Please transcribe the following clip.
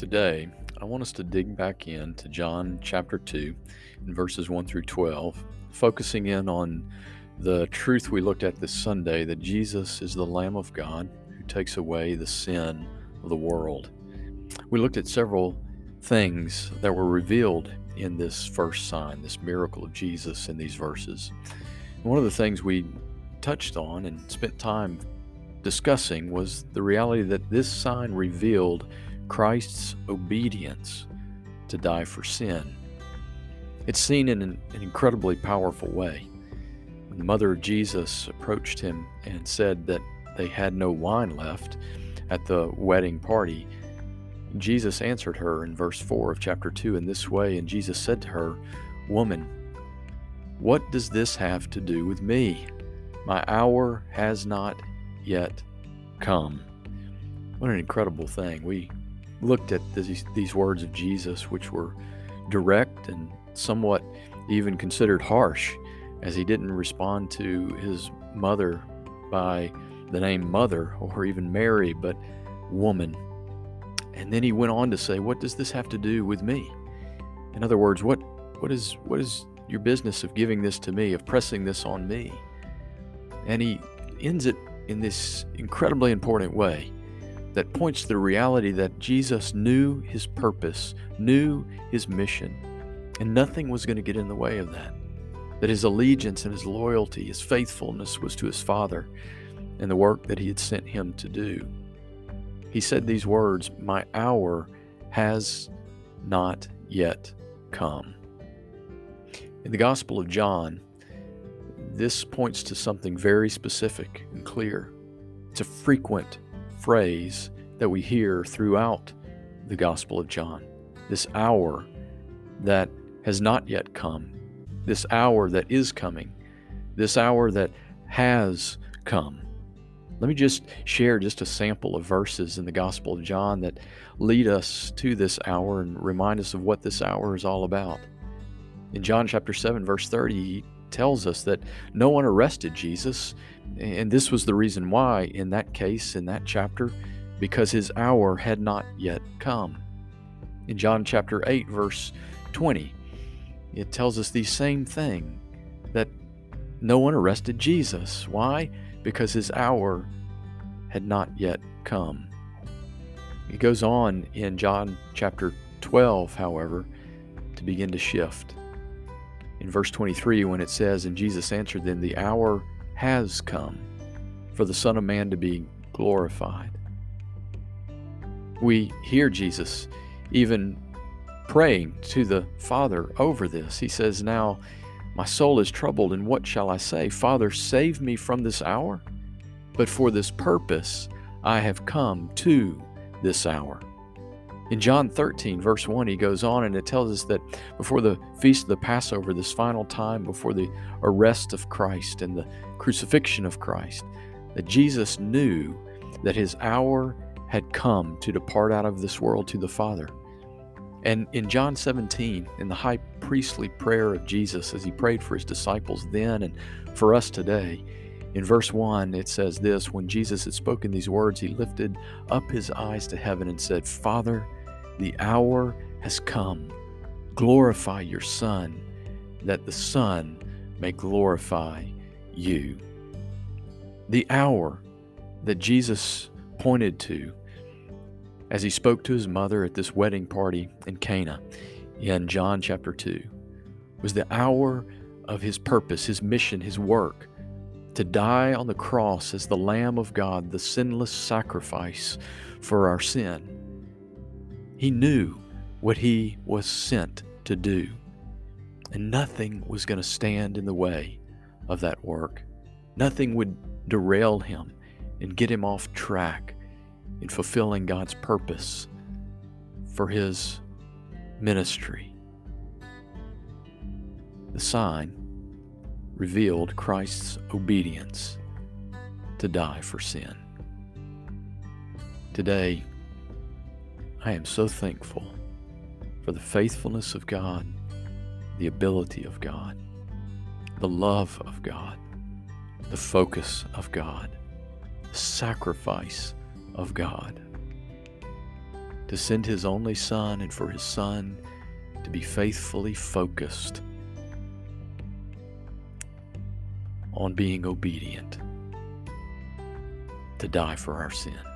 Today, I want us to dig back into John chapter 2 and verses 1 through 12, focusing in on the truth we looked at this Sunday that Jesus is the Lamb of God who takes away the sin of the world. We looked at several things that were revealed in this first sign, this miracle of Jesus in these verses. One of the things we touched on and spent time discussing was the reality that this sign revealed Christ's obedience to die for sin. It's seen in an, incredibly powerful way. When the mother of Jesus approached him and said that they had no wine left at the wedding party, Jesus answered her in verse 4 of chapter 2 in this way, and Jesus said to her, Woman, what does this have to do with me? My hour has not yet come. What an incredible thing. We looked at these, these words of Jesus, which were direct and somewhat even considered harsh, as he didn't respond to his mother by the name mother or even Mary, but woman. And then he went on to say, What does this have to do with me? In other words, what, what, is, what is your business of giving this to me, of pressing this on me? And he ends it in this incredibly important way that points to the reality that Jesus knew his purpose, knew his mission, and nothing was going to get in the way of that. That his allegiance and his loyalty, his faithfulness was to his Father and the work that he had sent him to do. He said these words My hour has not yet come. In the Gospel of John, this points to something very specific and clear. It's a frequent phrase that we hear throughout the Gospel of John. This hour that has not yet come, this hour that is coming, this hour that has come. Let me just share just a sample of verses in the Gospel of John that lead us to this hour and remind us of what this hour is all about. In John chapter 7, verse 30, he tells us that no one arrested Jesus and this was the reason why, in that case, in that chapter, because his hour had not yet come. In John chapter 8, verse 20, it tells us the same thing that no one arrested Jesus. Why? Because his hour had not yet come. It goes on in John chapter 12, however, to begin to shift. In verse 23, when it says, And Jesus answered them, The hour has come for the Son of Man to be glorified. We hear Jesus even praying to the Father over this. He says, Now my soul is troubled, and what shall I say? Father, save me from this hour. But for this purpose I have come to this hour. In John 13, verse 1, he goes on and it tells us that before the feast of the Passover, this final time before the arrest of Christ and the crucifixion of Christ, that Jesus knew that his hour had come to depart out of this world to the Father. And in John 17, in the high priestly prayer of Jesus, as he prayed for his disciples then and for us today, in verse 1, it says this When Jesus had spoken these words, he lifted up his eyes to heaven and said, Father, the hour has come. Glorify your Son, that the Son may glorify you. The hour that Jesus pointed to as he spoke to his mother at this wedding party in Cana in John chapter 2 was the hour of his purpose, his mission, his work to die on the cross as the Lamb of God, the sinless sacrifice for our sin. He knew what he was sent to do, and nothing was going to stand in the way of that work. Nothing would derail him and get him off track in fulfilling God's purpose for his ministry. The sign revealed Christ's obedience to die for sin. Today, I am so thankful for the faithfulness of God, the ability of God, the love of God, the focus of God, the sacrifice of God. to send his only Son and for his Son to be faithfully focused on being obedient to die for our sin.